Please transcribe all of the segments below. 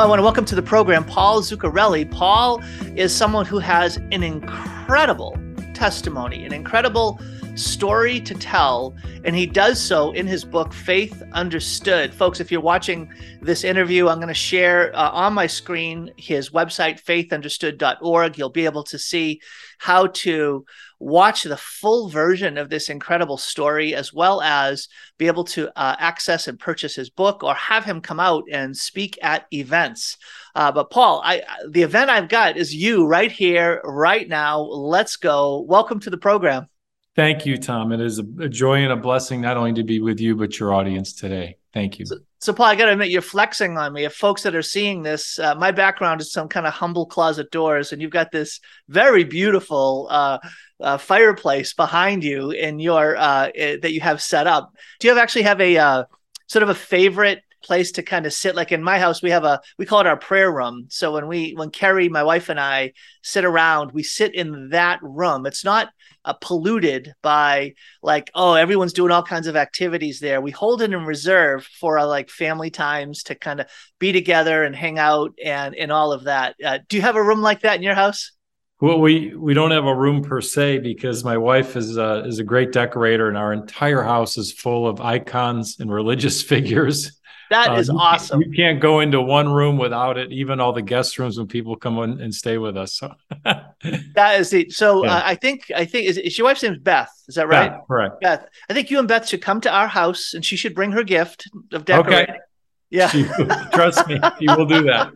I want to welcome to the program Paul Zuccarelli. Paul is someone who has an incredible testimony, an incredible story to tell, and he does so in his book, Faith Understood. Folks, if you're watching this interview, I'm going to share uh, on my screen his website, faithunderstood.org. You'll be able to see how to watch the full version of this incredible story, as well as be able to uh, access and purchase his book or have him come out and speak at events. Uh, but Paul, I the event I've got is you right here, right now. Let's go. Welcome to the program. Thank you, Tom. It is a, joy and a blessing not only to be with you, but your audience today. Thank you. So, so Paul, I got to admit, you're flexing on me. If folks that are seeing this, uh, my background is some kind of humble closet doors, and you've got this very beautiful uh, uh, fireplace behind you in your uh, that you have set up. Do you have actually have a uh, sort of a favorite place to kind of sit. Like in my house we have a we call it our prayer room. So when we when carrie my wife and i sit around we sit in that room. It's not uh, polluted by like oh everyone's doing all kinds of activities there. We hold it in reserve for uh, like family times to kind of be together and hang out and and all of that. Uh, do you have a room like that in your house? Well, we we don't have a room per se because my wife is a, is a great decorator, and our entire house is full of icons and religious figures. That uh, is you awesome. You can't go into one room without it, even all the guest rooms when people come in and stay with us. So that is it. So yeah. uh, I think I think is, is your wife's name is Beth. Is that right? Beth, correct. Beth. I think you and Beth should come to our house, and she should bring her gift of decorating. Okay. Yeah. She, trust me, she will do that.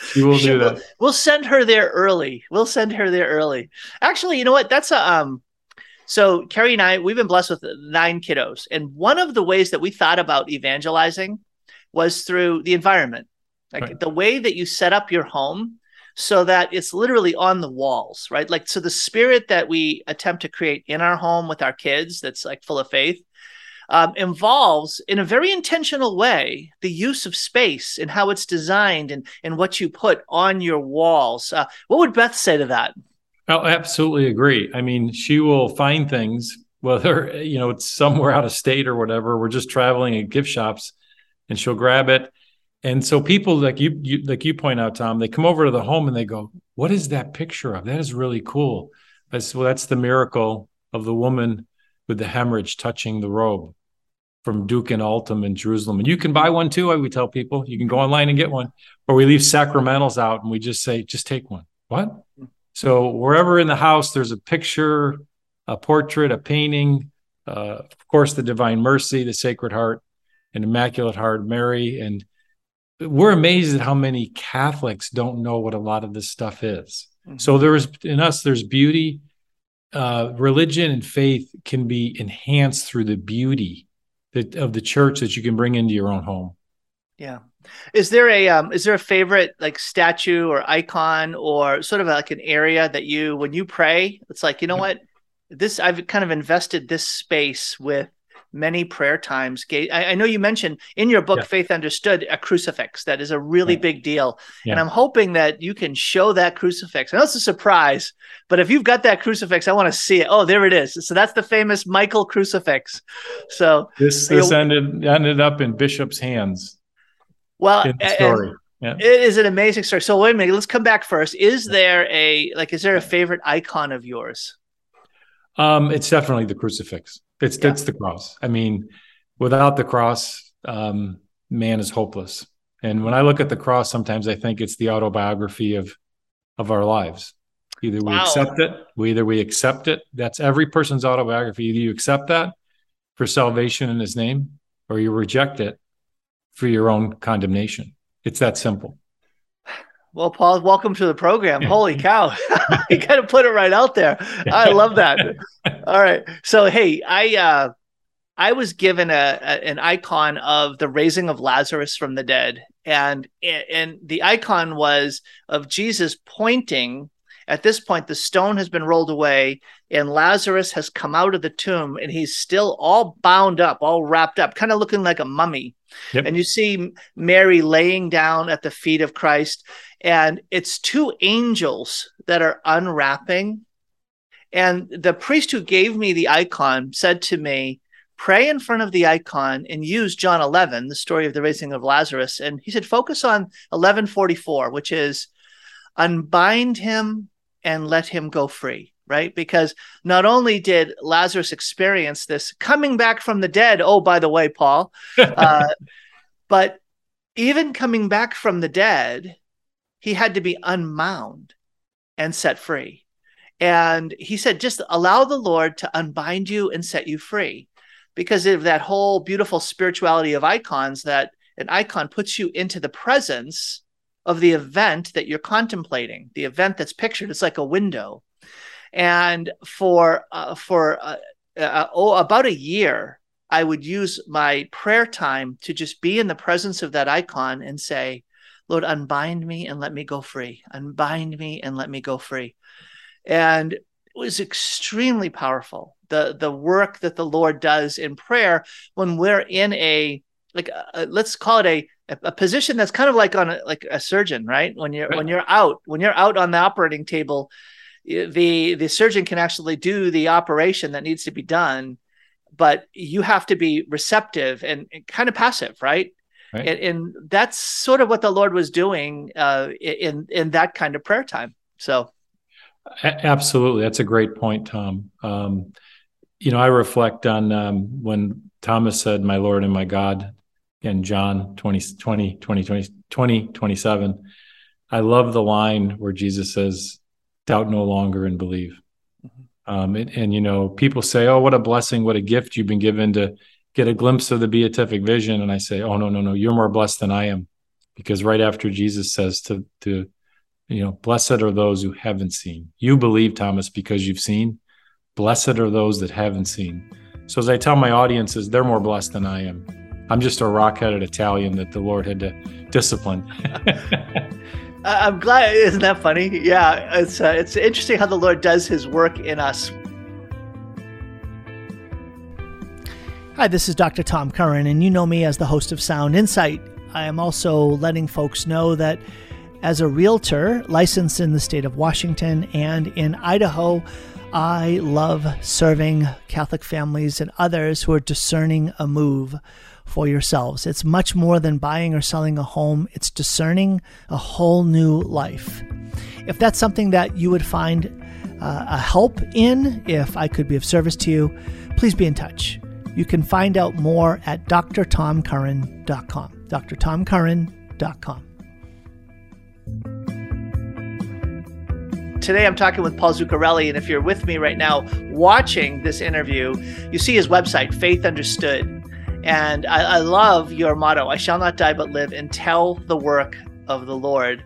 She will she do will, that. We'll send her there early. We'll send her there early. Actually, you know what? That's a um. So Carrie and I, we've been blessed with nine kiddos, and one of the ways that we thought about evangelizing was through the environment, like right. the way that you set up your home so that it's literally on the walls, right? Like, so the spirit that we attempt to create in our home with our kids that's like full of faith um, involves, in a very intentional way, the use of space and how it's designed and, and what you put on your walls. Uh, what would Beth say to that? I'll absolutely agree. I mean, she will find things, whether, you know, it's somewhere out of state or whatever. We're just traveling at gift shops and she'll grab it. And so people like you, you like you point out, Tom, they come over to the home and they go, "What is that picture of? That is really cool." Said, "Well, that's the miracle of the woman with the hemorrhage touching the robe from Duc in Altum in Jerusalem. And you can buy one too. I we tell people you can go online and get one, or we leave sacramentals out and we just say, just take one. What? So wherever in the house there's a picture, a portrait, a painting, uh, of course, the Divine Mercy, the Sacred Heart, and Immaculate Heart Mary. And we're amazed at how many Catholics don't know what a lot of this stuff is. Mm-hmm. So there's in us, there's beauty. Uh, religion and faith can be enhanced through the beauty that, of the church that you can bring into your own home. Yeah. Is there a um, is there a favorite like statue or icon or sort of like an area that you when you pray it's like you know what this I've kind of invested this space with many prayer times. I, I know you mentioned in your book, yeah. Faith Understood, a crucifix. That is a really big deal. Yeah. And I'm hoping that you can show that crucifix. I know it's a surprise, but if you've got that crucifix, I want to see it. Oh, there it is. So that's the famous Michael crucifix. So this this ended ended up in Bishop's hands. Well, story. Yeah. It is an amazing story. So wait a minute, let's come back first. Is there a like is there a favorite icon of yours? Um, it's definitely the crucifix. It's yeah. it's the cross. I mean, without the cross, um, man is hopeless. And when I look at the cross, sometimes I think it's the autobiography of of our lives. Either we wow. accept it, we either we accept it. That's every person's autobiography. Either you accept that for salvation in His name, or you reject it for your own condemnation. It's that simple. Well, Paul, welcome to the program. Holy cow. you got to put it right out there. I love that. All right. So, hey, I uh I was given a, a, an icon of the raising of Lazarus from the dead and and the icon was of Jesus pointing at this point the stone has been rolled away and Lazarus has come out of the tomb and he's still all bound up, all wrapped up, kind of looking like a mummy. Yep. And you see Mary laying down at the feet of Christ and it's two angels that are unwrapping. And the priest who gave me the icon said to me, pray in front of the icon and use John 11, the story of the raising of Lazarus. And he said, focus on 1144, which is unbind him and let him go free, right? Because not only did Lazarus experience this coming back from the dead, oh, by the way, Paul, uh, but even coming back from the dead, he had to be unbound and set free. And he said, just allow the Lord to unbind you and set you free. Because of that whole beautiful spirituality of icons, that an icon puts you into the presence of the event that you're contemplating, the event that's pictured. It's like a window. And for uh, for uh, uh, oh, about a year, I would use my prayer time to just be in the presence of that icon and say, Lord, unbind me and let me go free. Unbind me and let me go free. And it was extremely powerful. The the work that the Lord does in prayer when we're in a like a, uh, let's call it a a position that's kind of like on a, like a surgeon, right? When you're when you're out when you're out on the operating table, the the surgeon can actually do the operation that needs to be done, but you have to be receptive and, and kind of passive, right? Right. And, and, that's sort of what the Lord was doing uh, in in that kind of prayer time. So, absolutely, that's a great point, Tom. Um, you know, I reflect on um, when Thomas said, "My Lord and my God." in John 20, 20, 20, 20, 20 27. I love the line where Jesus says, doubt no longer and believe. Mm-hmm. Um, and, and, you know, people say, oh, what a blessing, what a gift you've been given to get a glimpse of the beatific vision. And I say, oh, no, no, no, you're more blessed than I am. Because right after Jesus says to, to, you know, blessed are those who haven't seen. You believe, Thomas, because you've seen. Blessed are those that haven't seen. So as I tell my audiences, they're more blessed than I am. I'm just a rock-headed Italian that the Lord had to discipline. I'm glad. Isn't that funny? Yeah, it's uh, it's interesting how the Lord does His work in us. Hi, this is Dr. Tom Curran, and you know me as the host of Sound Insight. I am also letting folks know that as a realtor licensed in the state of Washington and in Idaho, I love serving Catholic families and others who are discerning a move for yourselves. It's much more than buying or selling a home, it's discerning a whole new life. If that's something that you would find uh, a help in, if I could be of service to you, please be in touch. You can find out more at drtomcurran.com. drtomcurran.com. Today I'm talking with Paul Zuccarelli, and if you're with me right now watching this interview, you see his website, Faith Understood. And I, I love your motto I shall not die but live and tell the work of the Lord.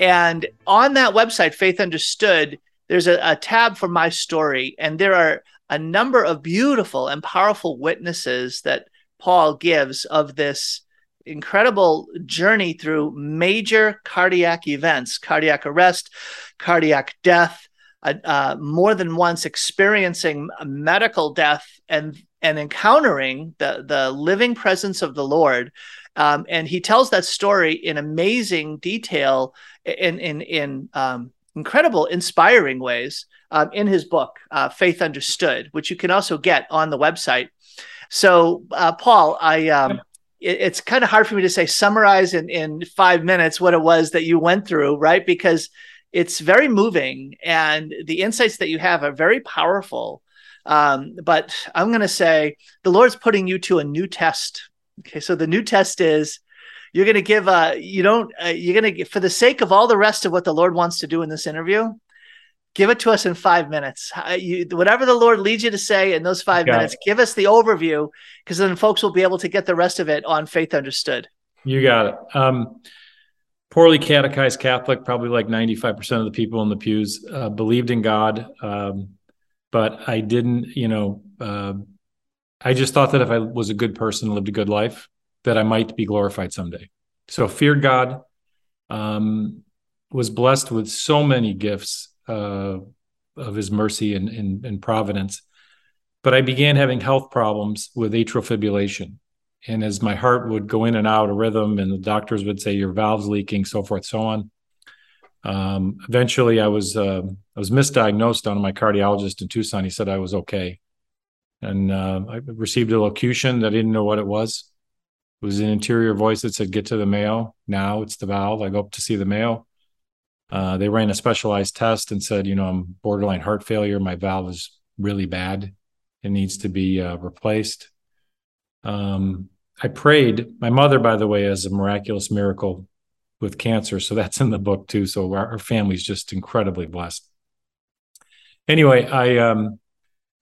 And on that website, Faith Understood, there's a, a, tab for my story, and there are a number of beautiful and powerful witnesses that Paul gives of this incredible journey through major cardiac events, cardiac arrest, cardiac death, uh, uh, more than once experiencing medical death and and encountering the the living presence of the Lord. Um, and he tells that story in amazing detail, in in in um, incredible, inspiring ways um, in his book, uh, Faith Understood, which you can also get on the website. So, uh, Paul, I um, it, it's kind of hard for me to say summarize in in five minutes what it was that you went through, right? Because it's very moving, and the insights that you have are very powerful. Um, but I'm going to say the Lord's putting you to a new test. Okay, so the new test is you're going to give a you don't uh, you're going to for the sake of all the rest of what the Lord wants to do in this interview. Give it to us in five minutes. You, whatever the Lord leads you to say in those five minutes, it. give us the overview because then folks will be able to get the rest of it on Faith Understood. You got it. Um, poorly catechized Catholic, probably like 95% of the people in the pews uh, believed in God. Um, but I didn't, you know, uh, I just thought that if I was a good person, lived a good life, that I might be glorified someday. So feared God, um, was blessed with so many gifts uh, of His mercy and, and, and providence. But I began having health problems with atrial fibrillation. And as my heart would go in and out of rhythm, and the doctors would say your valve's leaking, so forth, so on, um, eventually, I was uh, I was misdiagnosed on my cardiologist in Tucson. He said I was okay, And uh, I received a locution that I didn't know what it was. It was an interior voice that said, Get to the Mayo. Now it's the valve. I go up to see the Mayo. Uh, they ran a specialized test and said, You know, I'm borderline heart failure. My valve is really bad. It needs to be uh, replaced. Um, I prayed. My mother, by the way, has a miraculous miracle with cancer. So that's in the book too. So our, our family's just incredibly blessed. Anyway, I um,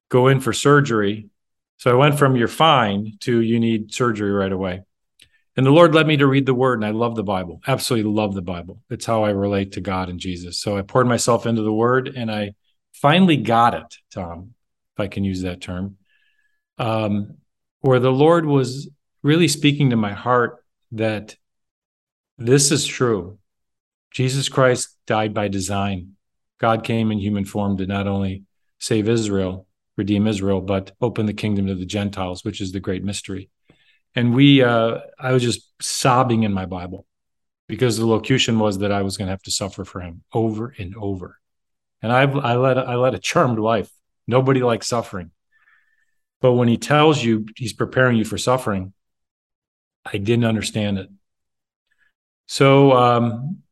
go in for surgery. So I went from you're fine to you need surgery right away. And the Lord led me to read the word, and I love the Bible. Absolutely love the Bible. It's how I relate to God and Jesus. So I poured myself into the word, and I finally got it, Tom, if I can use that term, um, where the Lord was really speaking to my heart that this is true. Jesus Christ died by design. God came in human form to not only save Israel, redeem Israel, but open the kingdom to the Gentiles, which is the great mystery. And we, uh, I was just sobbing in my Bible because the locution was that I was going to have to suffer for him over and over. And I, I led, I led a charmed life. Nobody likes suffering. But when he tells you he's preparing you for suffering, I didn't understand it. So um,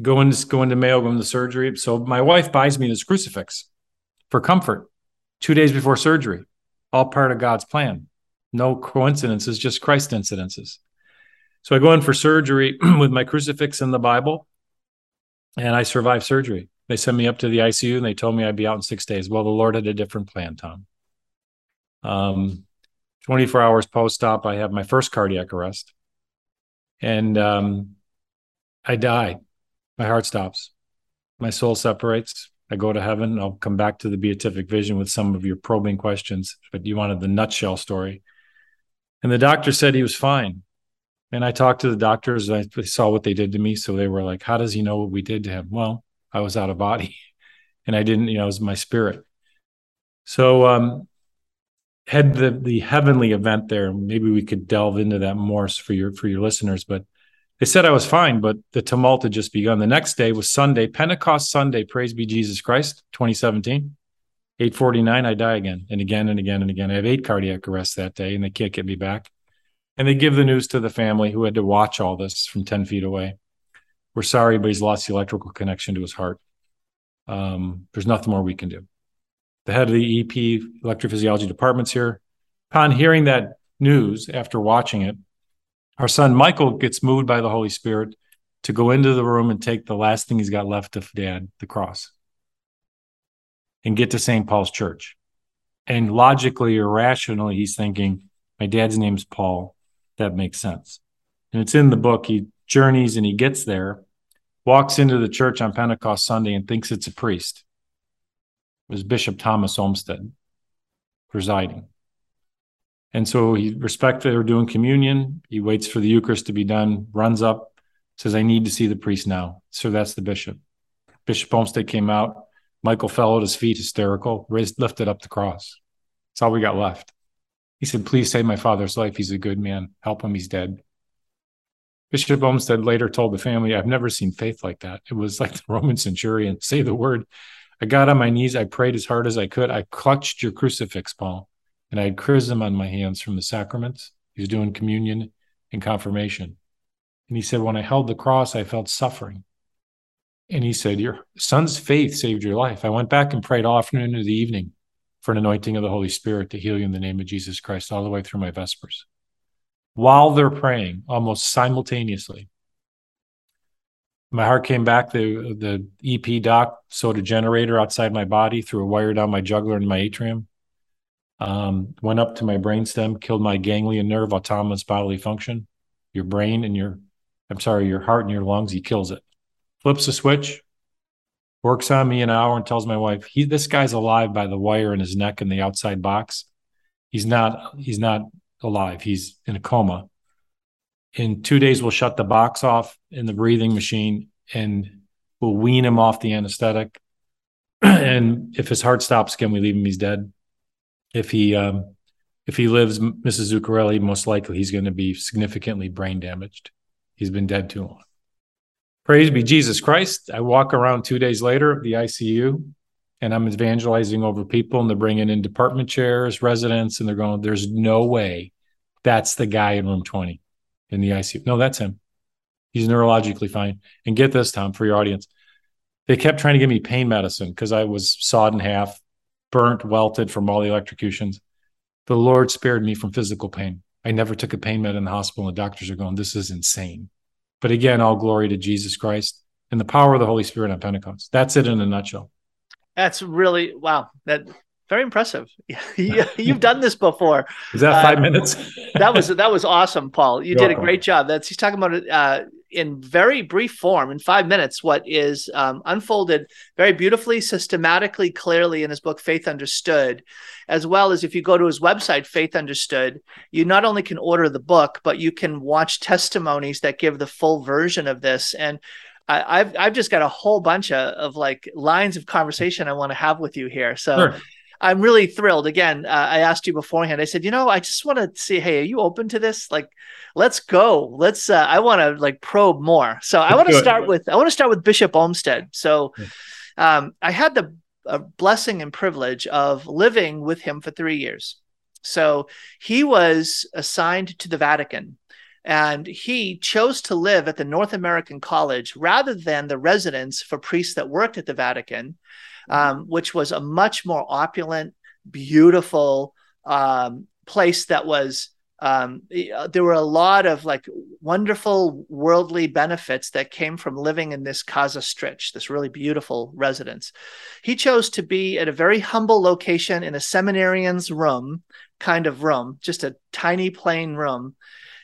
going to go into Mayo, going to surgery. So my wife buys me this crucifix for comfort two days before surgery, all part of God's plan. No coincidences, just Christ incidences. So I go in for surgery with my crucifix and the Bible, and I survive surgery. They send me up to the ICU and they told me I'd be out in six days. Well, the Lord had a different plan, Tom. Um, 24 hours post op, I have my first cardiac arrest and um, I die. My heart stops. My soul separates. I go to heaven. I'll come back to the beatific vision with some of your probing questions, but you wanted the nutshell story. And the doctor said he was fine. And I talked to the doctors. I saw what they did to me. So they were like, How does he know what we did to him? Well, I was out of body and I didn't, you know, it was my spirit. So um, had the the heavenly event there. Maybe we could delve into that more for your for your listeners. But they said I was fine, but the tumult had just begun. The next day was Sunday, Pentecost Sunday. Praise be Jesus Christ, 2017. 849, I die again and again and again and again. I have eight cardiac arrests that day, and they can't get me back. And they give the news to the family who had to watch all this from 10 feet away. We're sorry, but he's lost the electrical connection to his heart. Um, there's nothing more we can do the head of the EP electrophysiology departments here. Upon hearing that news after watching it, our son Michael gets moved by the Holy Spirit to go into the room and take the last thing he's got left of dad, the cross, and get to St. Paul's Church. And logically or rationally, he's thinking, my dad's name's Paul. That makes sense. And it's in the book. He journeys and he gets there, walks into the church on Pentecost Sunday and thinks it's a priest It was Bishop Thomas Olmsted presiding. And so he respectfully they're doing communion. He waits for the Eucharist to be done, runs up, says, I need to see the priest now. So that's the bishop. Bishop Olmsted came out. Michael fell at his feet, hysterical, raised, lifted up the cross. That's all we got left. He said, Please save my father's life. He's a good man. Help him. He's dead. Bishop Olmsted later told the family, I've never seen faith like that. It was like the Roman centurion say the word, I got on my knees. I prayed as hard as I could. I clutched your crucifix, Paul, and I had chrism on my hands from the sacraments. He was doing communion and confirmation. And he said, When I held the cross, I felt suffering. And he said, Your son's faith saved your life. I went back and prayed afternoon into the evening for an anointing of the Holy Spirit to heal you in the name of Jesus Christ all the way through my Vespers. While they're praying, almost simultaneously, my heart came back. The the EP doc sewed a generator outside my body, threw a wire down my jugular and my atrium. Um, went up to my brainstem, killed my ganglion nerve, autonomous bodily function. Your brain and your, I'm sorry, your heart and your lungs. He kills it. Flips the switch, works on me an hour, and tells my wife, "He, this guy's alive by the wire in his neck in the outside box. He's not. He's not alive. He's in a coma." in two days we'll shut the box off in the breathing machine and we'll wean him off the anesthetic and if his heart stops again we leave him he's dead if he um, if he lives mrs zuccarelli most likely he's going to be significantly brain damaged he's been dead too long praise be jesus christ i walk around two days later the icu and I'm evangelizing over people, and they're bringing in department chairs, residents, and they're going, "There's no way that's the guy in room 20 in the ICU." No, that's him. He's neurologically fine. And get this, Tom, for your audience, they kept trying to give me pain medicine because I was sawed in half, burnt, welted from all the electrocutions. The Lord spared me from physical pain. I never took a pain med in the hospital, and the doctors are going, "This is insane." But again, all glory to Jesus Christ and the power of the Holy Spirit on Pentecost. That's it in a nutshell. That's really wow. That very impressive. You've done this before. Is that five uh, minutes? that was that was awesome, Paul. You You're did a great job. That's he's talking about it uh, in very brief form, in five minutes, what is um, unfolded very beautifully, systematically, clearly in his book Faith Understood, as well as if you go to his website Faith Understood, you not only can order the book, but you can watch testimonies that give the full version of this and I, have I've just got a whole bunch of, of like lines of conversation I want to have with you here. So sure. I'm really thrilled. Again, uh, I asked you beforehand. I said, you know, I just want to see. Hey, are you open to this? Like, let's go. Let's. Uh, I want to like probe more. So I want to start with. I want to start with Bishop Olmsted. So, um, I had the uh, blessing and privilege of living with him for three years. So he was assigned to the Vatican and he chose to live at the North American College rather than the residence for priests that worked at the Vatican. Um, which was a much more opulent, beautiful um, place that was. Um, uh, there were a lot of like wonderful worldly benefits that came from living in this Casa Stritch, this really beautiful residence. He chose to be at a very humble location in a seminarian's room, kind of room, just a tiny plain room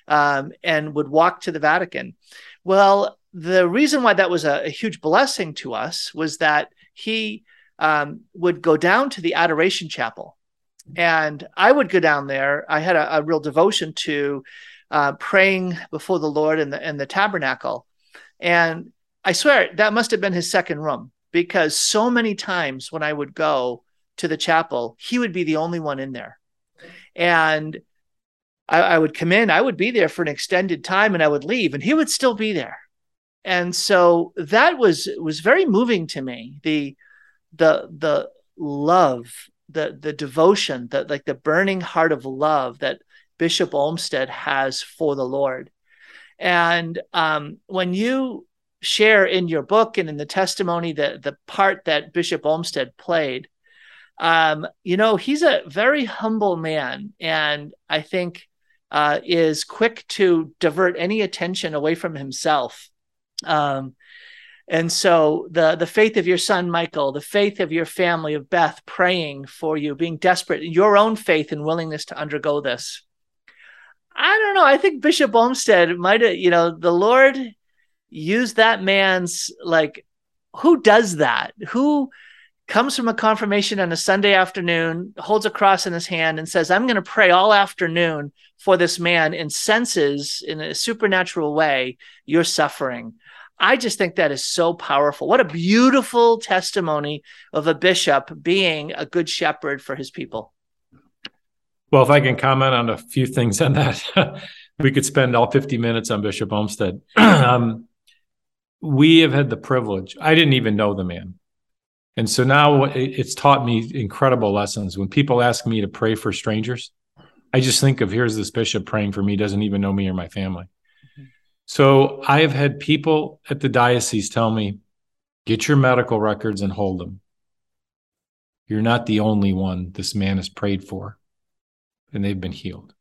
um, and would walk to the Vatican. Well, the reason why that was a, a huge blessing to us was that he um, would go down to the Adoration Chapel. And I would go down there. I had a, a real devotion to uh, praying before the Lord in the, in the tabernacle. And I swear that must have been his second room because so many times when I would go to the chapel, he would be the only one in there. And I, I would come in, I would be there for an extended time and I would leave and he would still be there. And so that was was very moving to me. The the the love, the the devotion, that like the burning heart of love that Bishop Olmsted has for the Lord. And um, when you share in your book and in the testimony the the part that Bishop Olmsted played, um, you know, he's a very humble man, and I think uh, is quick to divert any attention away from himself. Um, and so the the faith of your son Michael, the faith of your family of Beth praying for you, being desperate, your own faith and willingness to undergo this. I don't know. I think Bishop Olmsted might have, you know, the Lord used that man's like, who does that? Who comes from a confirmation on a Sunday afternoon, holds a cross in his hand, and says, I'm going to pray all afternoon for this man and senses in a supernatural way your suffering. I just think that is so powerful. What a beautiful testimony of a bishop being a good shepherd for his people. Well, if I can comment on a few things on that, we could spend all 50 minutes on Bishop Olmsted. um, we have had the privilege, I didn't even know the man. And so now it's taught me incredible lessons. When people ask me to pray for strangers, I just think of here's this bishop praying for me, doesn't even know me or my family. So I have had people at the diocese tell me, get your medical records and hold them. You're not the only one this man has prayed for, and they've been healed.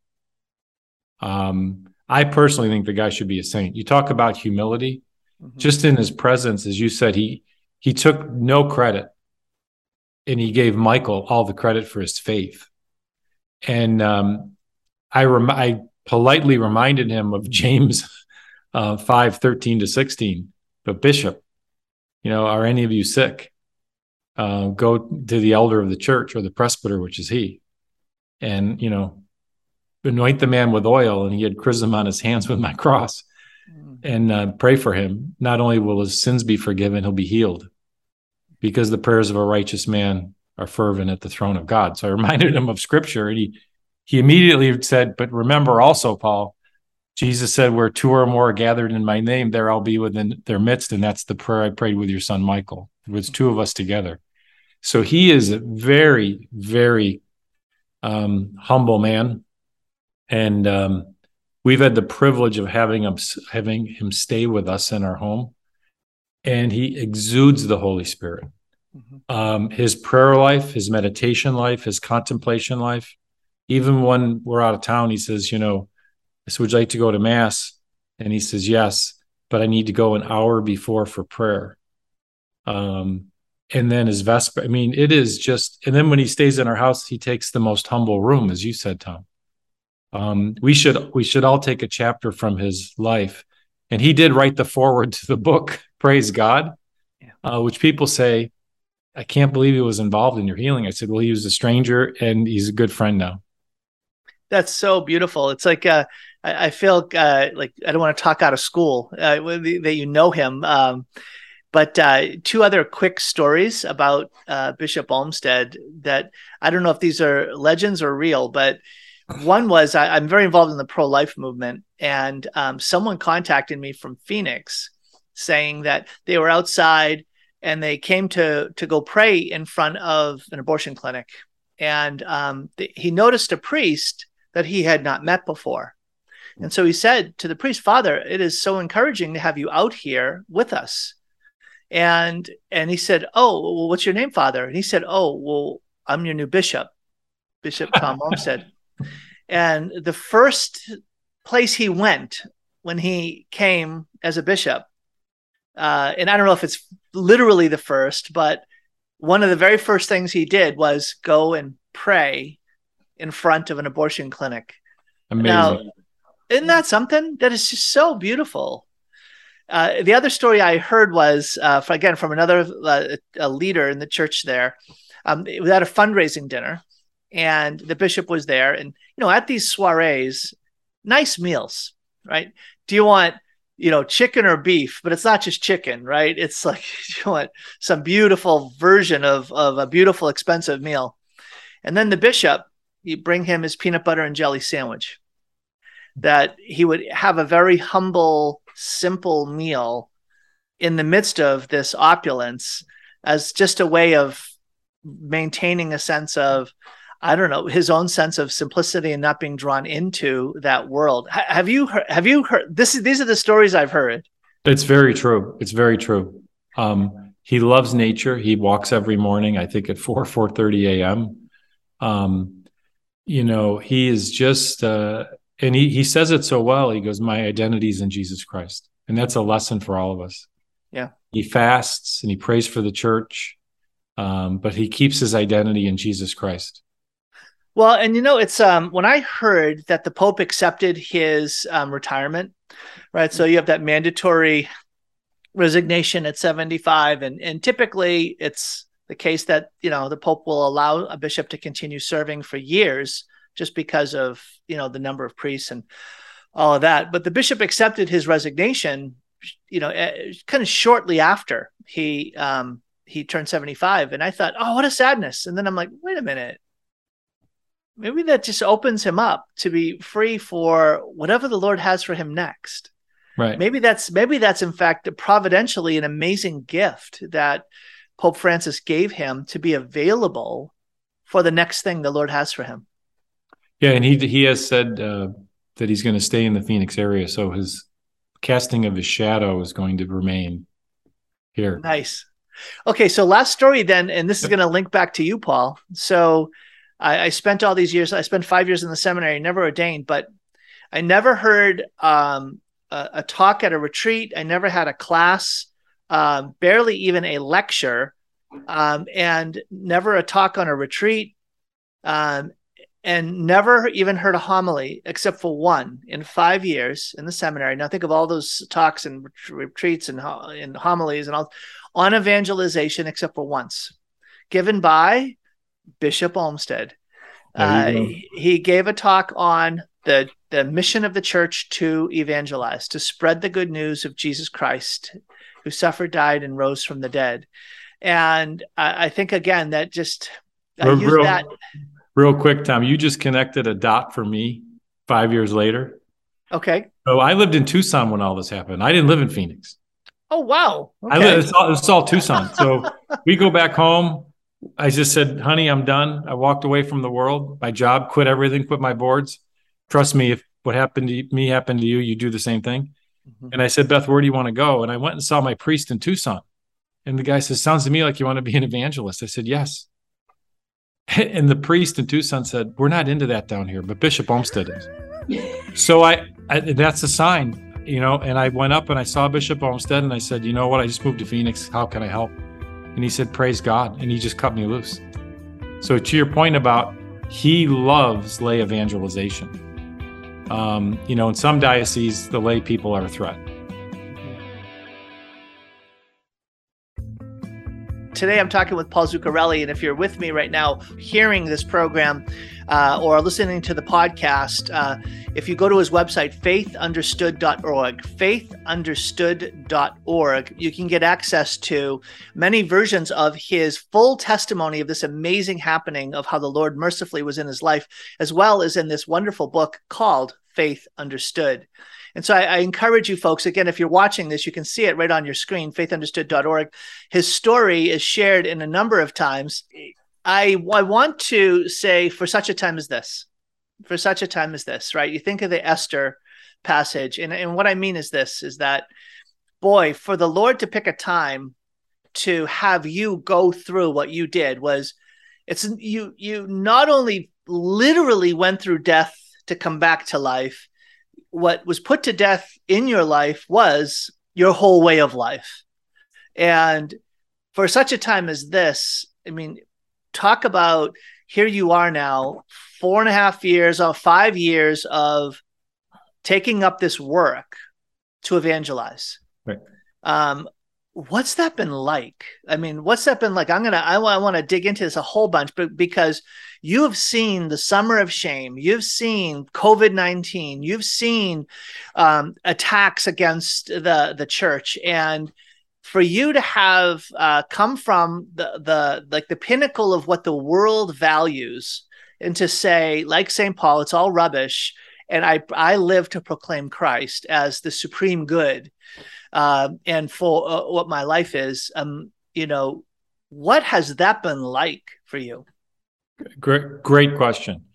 Um, I personally think the guy should be a saint. You talk about humility, mm-hmm. just in his presence, as you said, he he took no credit and he gave Michael all the credit for his faith. And um, I, rem- I politely reminded him of James uh, 5 13 to 16. But, Bishop, you know, are any of you sick? Uh, go to the elder of the church or the presbyter, which is he, and, you know, anoint the man with oil. And he had chrism on his hands with my cross and uh, pray for him. Not only will his sins be forgiven, he'll be healed because the prayers of a righteous man are fervent at the throne of God. So I reminded him of scripture and he, he immediately said, but remember also, Paul, Jesus said, where two or more are gathered in my name, there I'll be within their midst. And that's the prayer I prayed with your son, Michael. It was two of us together. So he is a very, very um, humble man, and um, we've had the privilege of having him having him stay with us in our home, and he exudes the Holy Spirit. Mm-hmm. Um, his prayer life, his meditation life, his contemplation life. Even when we're out of town, he says, "You know, I said, would you like to go to mass?" And he says, "Yes, but I need to go an hour before for prayer." Um, and then his vesper. I mean, it is just. And then when he stays in our house, he takes the most humble room, as you said, Tom. Um, we should we should all take a chapter from his life, and he did write the foreword to the book. Praise God, yeah. uh, which people say, I can't believe he was involved in your healing. I said, well, he was a stranger, and he's a good friend now. That's so beautiful. It's like uh, I, I, feel uh, like I don't want to talk out of school uh, that you know him. Um, but uh, two other quick stories about uh, Bishop Olmsted that I don't know if these are legends or real, but one was I, am very involved in the pro life movement, and um, someone contacted me from Phoenix saying that they were outside and they came to to go pray in front of an abortion clinic, and um, th- he noticed a priest that he had not met before. And so he said to the priest, Father, it is so encouraging to have you out here with us. And and he said oh well what's your name father? And he said oh well i'm your new bishop bishop tom olmsted and the first place he went when he came as a bishop uh, and i don't know if it's literally the first but one of the very first things he did was go and pray in front of an abortion clinic. Amazing. now isn't that something that is just so beautiful uh, the other story I heard was uh, again from another uh, leader in the church there. Um, it was at a fundraising dinner, and the bishop was there. And you know, at these soirees, nice meals, right? Do you want you know chicken or beef? But it's not just chicken, right? It's like you want some beautiful version of of a beautiful expensive meal. And then the bishop, you bring him his peanut butter and jelly sandwich. That he would have a very humble simple meal in the midst of this opulence as just a way of maintaining a sense of I don't know his own sense of simplicity and not being drawn into that world. H- have you heard, have you heard this? These are the stories I've heard. It's very true. It's very true. Um, he loves nature. He walks every morning. I think at four four thirty a.m. Um, you know, he is just uh, and he he says it so well. He goes, "My identity is in Jesus Christ," and that's a lesson for all of us. Yeah, he fasts and he prays for the church, um, but he keeps his identity in Jesus Christ. Well, and you know, it's um, when I heard that the Pope accepted his um, retirement, right? So you have that mandatory resignation at 75, and and typically it's the case that you know the Pope will allow a bishop to continue serving for years just because of you know the number of priests and all of that. But the bishop accepted his resignation, you know, eh, kind of shortly after he um, he turned seventy five, and I thought, oh, what a sadness. And then I'm like, wait a minute, maybe that just opens him up to be free for whatever the Lord has for him next. Right. Maybe that's maybe that's in fact providentially an amazing gift that Pope Francis gave him to be available for the next thing the Lord has for him. Yeah, and he he has said uh, that he's going to stay in the Phoenix area, so his casting of his shadow is going to remain here. Nice. Okay, so last story then, and this is going to link back to you, Paul. So I, I, spent all these years. I spent five years in the seminary, never ordained, but I never heard um, a, a, talk at a retreat. I never had a class, um, barely even a lecture, um, and never a talk on a retreat. Um, and never even heard a homily except for one in five years in the seminary. Now think of all those talks and retreats and, and homilies and all on evangelization except for once, given by Bishop Olmsted. Uh, he gave a talk on the the mission of the church to evangelize, to spread the good news of Jesus Christ, who suffered, died, and rose from the dead. And I, I think again that just I use that Real quick, Tom, you just connected a dot for me five years later. Okay. So I lived in Tucson when all this happened. I didn't live in Phoenix. Oh wow! Okay. I lived, it's all, it's all Tucson. So we go back home. I just said, honey, I'm done. I walked away from the world, my job, quit everything, quit my boards. Trust me, if what happened to me happened to you, you do the same thing. Mm-hmm. And I said, Beth, where do you want to go? And I went and saw my priest in Tucson. And the guy says, Sounds to me like you want to be an evangelist. I said, Yes. And the priest in Tucson said, We're not into that down here, but Bishop Olmsted is. so I, I, that's a sign, you know. And I went up and I saw Bishop Olmsted and I said, You know what? I just moved to Phoenix. How can I help? And he said, Praise God. And he just cut me loose. So, to your point about he loves lay evangelization. Um, you know, in some dioceses, the lay people are a threat. Today, I'm talking with Paul Zuccarelli, and if you're with me right now, hearing this program uh, or listening to the podcast, uh, if you go to his website, faithunderstood.org, faithunderstood.org, you can get access to many versions of his full testimony of this amazing happening of how the Lord mercifully was in his life, as well as in this wonderful book called Faith Understood. And so I, I, encourage you folks, again, if you're watching this, you can see it right on your screen, faithunderstood.org. His story is shared in a number of times. I, I want to say, for such a time as this, for such a time as this, right? You think of the Esther passage, and, and what I mean is this is that, boy, for the Lord to pick a time to have you go through what you did was it's you you not only literally went through death to come back to life what was put to death in your life was your whole way of life. And for such a time as this, I mean, talk about here you are now, four and a half years or five years of taking up this work to evangelize. Right. Um, what's that been like? I mean, what's that been like? I'm gonna I, I want to dig into this a whole bunch, but because you have seen the summer of shame, you've seen COVID nineteen, you've seen um, attacks against the the church, and for you to have uh, come from the the like the pinnacle of what the world values, and to say, like Saint Paul, it's all rubbish, and I I live to proclaim Christ as the supreme good uh, and for uh, what my life is. Um, you know, what has that been like for you? Great, great question.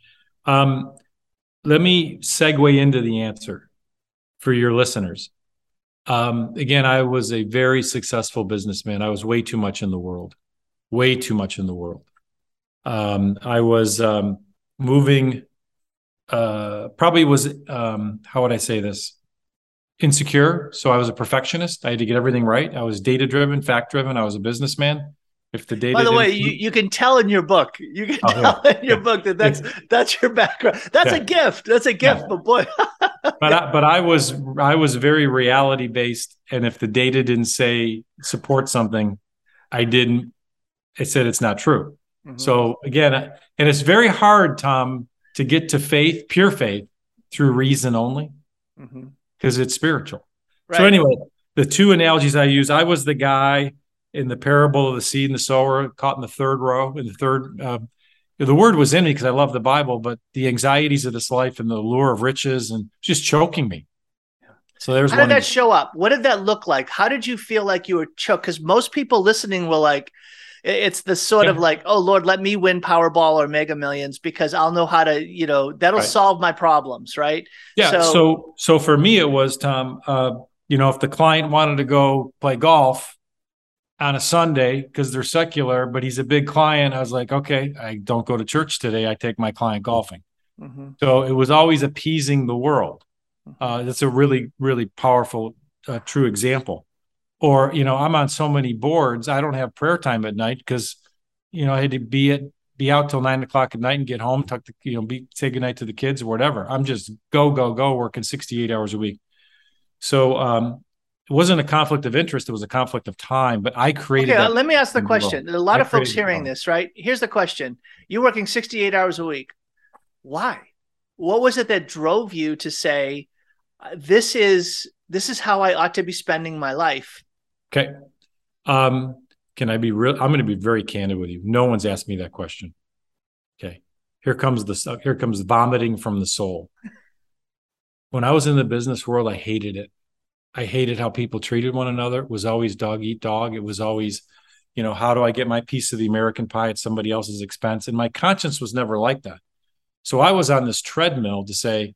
Um, let me segue into the answer for your listeners. Um, again, I was a very successful businessman. I was way too much in the world, way too much in the world. Um, I was um, moving, uh, probably was, um, how would I say this? Insecure. So I was a perfectionist. I had to get everything right. I was data driven, fact driven. I was a businessman. If the data. By the way, you, you can tell in your book. You can oh, tell yeah. in your book that that's that's your background. That's yeah. a gift. That's a gift. Yeah. But boy. but I, but I was I was very reality based, and if the data didn't say support something, I didn't. It said it's not true. Mm-hmm. So again, and it's very hard, Tom, to get to faith, pure faith, through reason only. Mm-hmm because it's spiritual. Right. So anyway, the two analogies I use, I was the guy in the parable of the seed and the sower caught in the third row in the third uh, the word was in me because I love the Bible, but the anxieties of this life and the lure of riches and just choking me. So there's how did that show up? What did that look like? How did you feel like you were choked? Because most people listening were like, it's the sort of like, oh Lord, let me win Powerball or Mega Millions because I'll know how to, you know, that'll right. solve my problems, right? Yeah. So, so, so for me, it was Tom. Uh, you know, if the client wanted to go play golf on a Sunday because they're secular, but he's a big client, I was like, okay, I don't go to church today. I take my client golfing. Mm-hmm. So it was always appeasing the world. Mm-hmm. Uh, that's a really, really powerful, uh, true example or you know i'm on so many boards i don't have prayer time at night because you know i had to be at be out till nine o'clock at night and get home talk to you know be say goodnight to the kids or whatever. I'm just go go go working 68 hours a week. So um it wasn't a conflict of interest it was a conflict of time but i created okay, let me ask the question. A lot I of folks hearing this right? Here's the question. You're working 68 hours a week. Why? What was it that drove you to say this is this is how i ought to be spending my life Okay. Um, can I be real? I'm going to be very candid with you. No one's asked me that question. Okay. Here comes the here comes vomiting from the soul. When I was in the business world, I hated it. I hated how people treated one another. It was always dog eat dog. It was always you know how do i get my piece of the american pie at somebody else's expense and my conscience was never like that so i was on this treadmill to say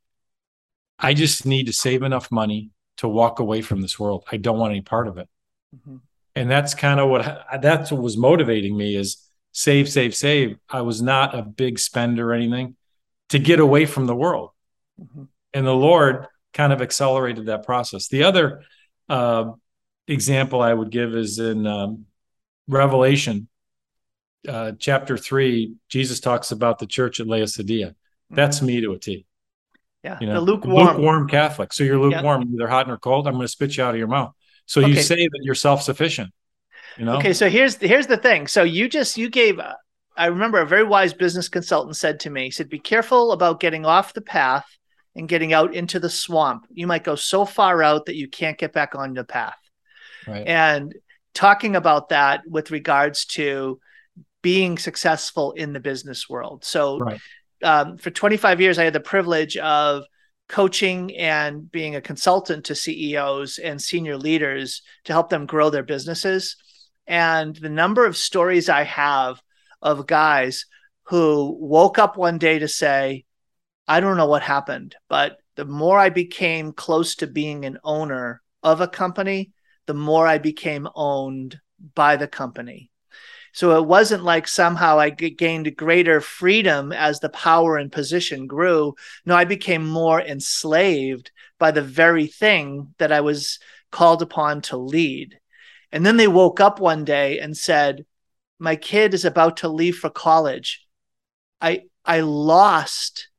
i just need to save enough money to walk away from this world i don't want any part of it mm-hmm. and that's kind of what that's what was motivating me is save save save i was not a big spender or anything to get away from the world mm-hmm. and the lord kind of accelerated that process the other uh, example i would give is in um, Revelation uh, chapter three, Jesus talks about the church at Laodicea. That's mm-hmm. me to a T. Yeah, you know, the lukewarm. lukewarm Catholic. So you're lukewarm, yeah. either hot or cold. I'm going to spit you out of your mouth. So okay. you say that you're self sufficient. You know. Okay, so here's here's the thing. So you just you gave. Uh, I remember a very wise business consultant said to me, he said, "Be careful about getting off the path and getting out into the swamp. You might go so far out that you can't get back on the path." Right. And talking about that with regards to being successful in the business world. So, right. um, for 25 years, I had the privilege of coaching and being a consultant to CEOs and senior leaders to help them grow their businesses. And the number of stories I have of guys who woke up one day to say, I don't know what happened, but the more I became close to being an owner of a company, the more I became owned by the company. So it wasn't like somehow I gained greater freedom as the power and position grew. No, I became more enslaved by the very thing that I was called upon to lead. And then they woke up one day and said, My kid is about to leave for college. I I lost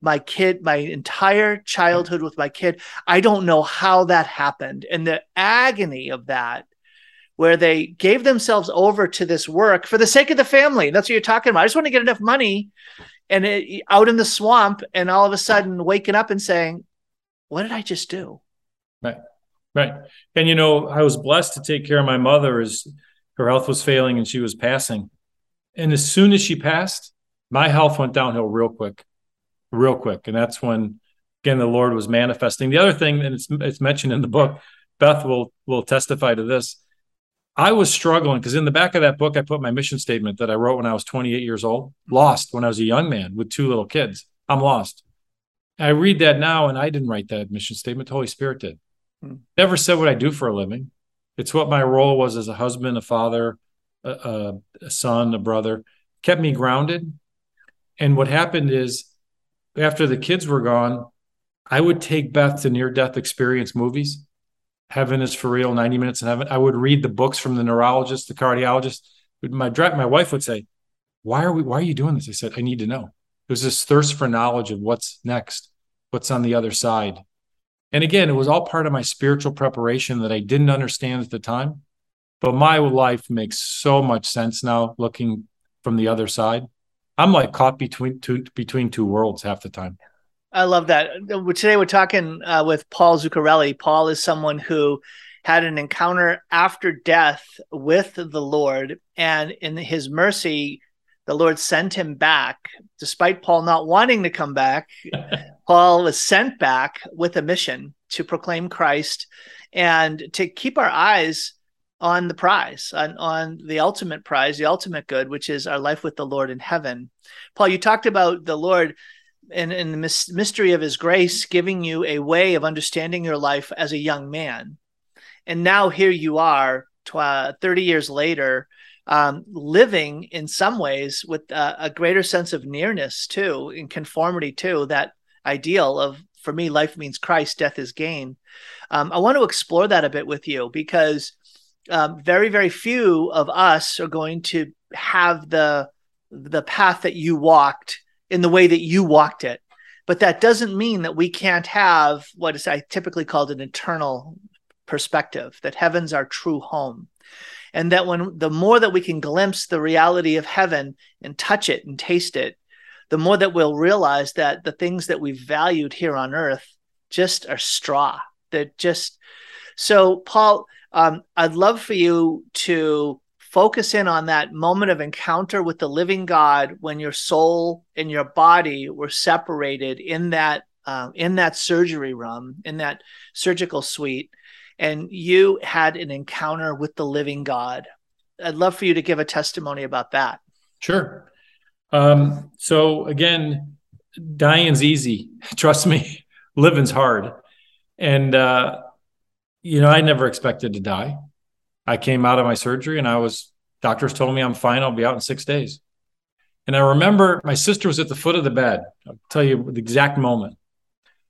my kid, my entire childhood with my kid. I don't know how that happened. And the agony of that, where they gave themselves over to this work for the sake of the family. That's what you're talking about. I just want to get enough money and it, out in the swamp and all of a sudden waking up and saying, what did I just do? Right. Right. And, you know, I was blessed to take care of my mother as her health was failing and she was passing. And as soon as she passed, my health went downhill real quick real quick. And that's when, again, the Lord was manifesting. The other thing, and it's, it's mentioned in the book, Beth will will testify to this. I was struggling because in the back of that book, I put my mission statement that I wrote when I was 28 years old, lost when I was a young man with two little kids. I'm lost. I read that now, and I didn't write that mission statement. The Holy Spirit did. Hmm. Never said what I do for a living. It's what my role was as a husband, a father, a, a, a son, a brother. Kept me grounded. And what happened is after the kids were gone, I would take Beth to near death experience movies. Heaven is for real, 90 minutes in heaven. I would read the books from the neurologist, the cardiologist. My my wife would say, Why are we why are you doing this? I said, I need to know. There's this thirst for knowledge of what's next, what's on the other side. And again, it was all part of my spiritual preparation that I didn't understand at the time. But my life makes so much sense now looking from the other side. I'm like caught between two between two worlds half the time. I love that. Today we're talking uh, with Paul Zuccarelli. Paul is someone who had an encounter after death with the Lord, and in his mercy, the Lord sent him back. Despite Paul not wanting to come back, Paul was sent back with a mission to proclaim Christ and to keep our eyes on the prize, on, on the ultimate prize, the ultimate good, which is our life with the Lord in heaven. Paul, you talked about the Lord and, and the mystery of his grace giving you a way of understanding your life as a young man. And now here you are, tw- 30 years later, um, living in some ways with a greater sense of nearness too, in conformity to that ideal of, for me, life means Christ, death is gain. Um, I want to explore that a bit with you because um, very very few of us are going to have the the path that you walked in the way that you walked it. But that doesn't mean that we can't have what is i typically called an eternal perspective that heaven's our true home. And that when the more that we can glimpse the reality of heaven and touch it and taste it the more that we'll realize that the things that we've valued here on earth just are straw that just so paul um, I'd love for you to focus in on that moment of encounter with the living God when your soul and your body were separated in that uh, in that surgery room, in that surgical suite, and you had an encounter with the living God. I'd love for you to give a testimony about that. Sure. Um, so again, dying's easy. Trust me, living's hard. And uh, you know, I never expected to die. I came out of my surgery and I was doctors told me I'm fine. I'll be out in six days. And I remember my sister was at the foot of the bed. I'll tell you the exact moment.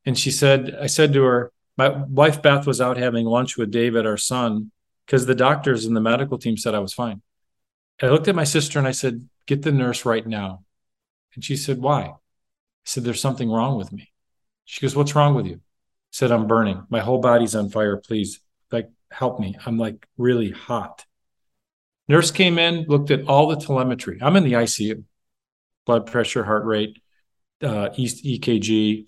And she said, I said to her, my wife Beth was out having lunch with David, our son, because the doctors and the medical team said I was fine. I looked at my sister and I said, Get the nurse right now. And she said, Why? I said, There's something wrong with me. She goes, What's wrong with you? I said, I'm burning. My whole body's on fire. Please, like, help me. I'm like really hot. Nurse came in, looked at all the telemetry. I'm in the ICU blood pressure, heart rate, uh, EKG,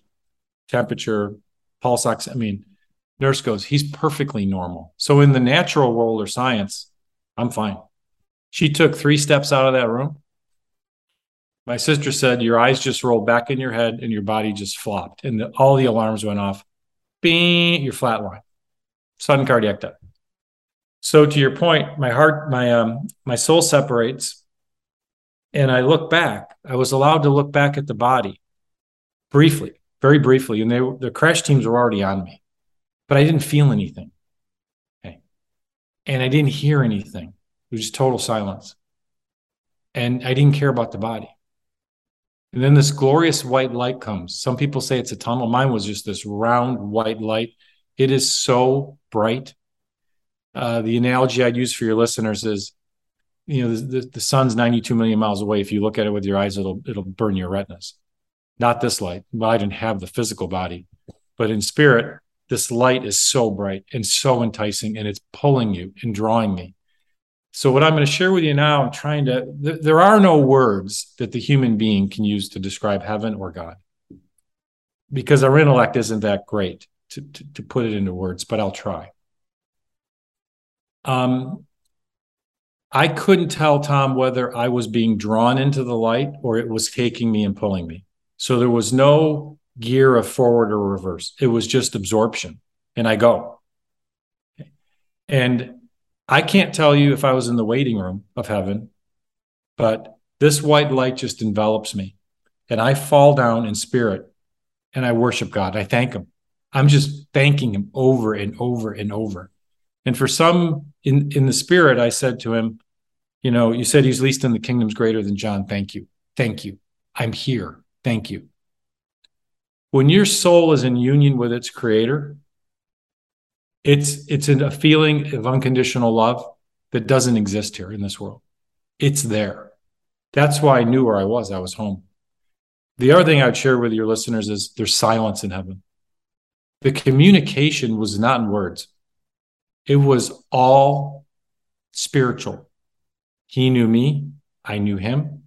temperature, pulse ox. I mean, nurse goes, he's perfectly normal. So in the natural world or science, I'm fine. She took three steps out of that room. My sister said, Your eyes just rolled back in your head and your body just flopped. And the, all the alarms went off. Bing, you're flatline. Sudden cardiac death. So to your point, my heart, my um, my soul separates, and I look back. I was allowed to look back at the body briefly, very briefly, and they the crash teams were already on me, but I didn't feel anything. Okay, and I didn't hear anything. It was just total silence, and I didn't care about the body. And then this glorious white light comes. Some people say it's a tunnel. Mine was just this round white light. It is so bright. Uh, the analogy I'd use for your listeners is, you know, the, the, the, sun's 92 million miles away. If you look at it with your eyes, it'll it'll burn your retinas. Not this light. Well, I didn't have the physical body, but in spirit, this light is so bright and so enticing, and it's pulling you and drawing me. So, what I'm going to share with you now, I'm trying to, th- there are no words that the human being can use to describe heaven or God because our intellect isn't that great to, to, to put it into words, but I'll try. Um, I couldn't tell Tom whether I was being drawn into the light or it was taking me and pulling me. So there was no gear of forward or reverse. It was just absorption. And I go. And I can't tell you if I was in the waiting room of heaven, but this white light just envelops me. And I fall down in spirit and I worship God. I thank Him. I'm just thanking Him over and over and over. And for some in, in the spirit, I said to him, You know, you said he's least in the kingdom's greater than John. Thank you. Thank you. I'm here. Thank you. When your soul is in union with its creator, it's it's a feeling of unconditional love that doesn't exist here in this world. It's there. That's why I knew where I was. I was home. The other thing I'd share with your listeners is there's silence in heaven. The communication was not in words. It was all spiritual. He knew me. I knew him.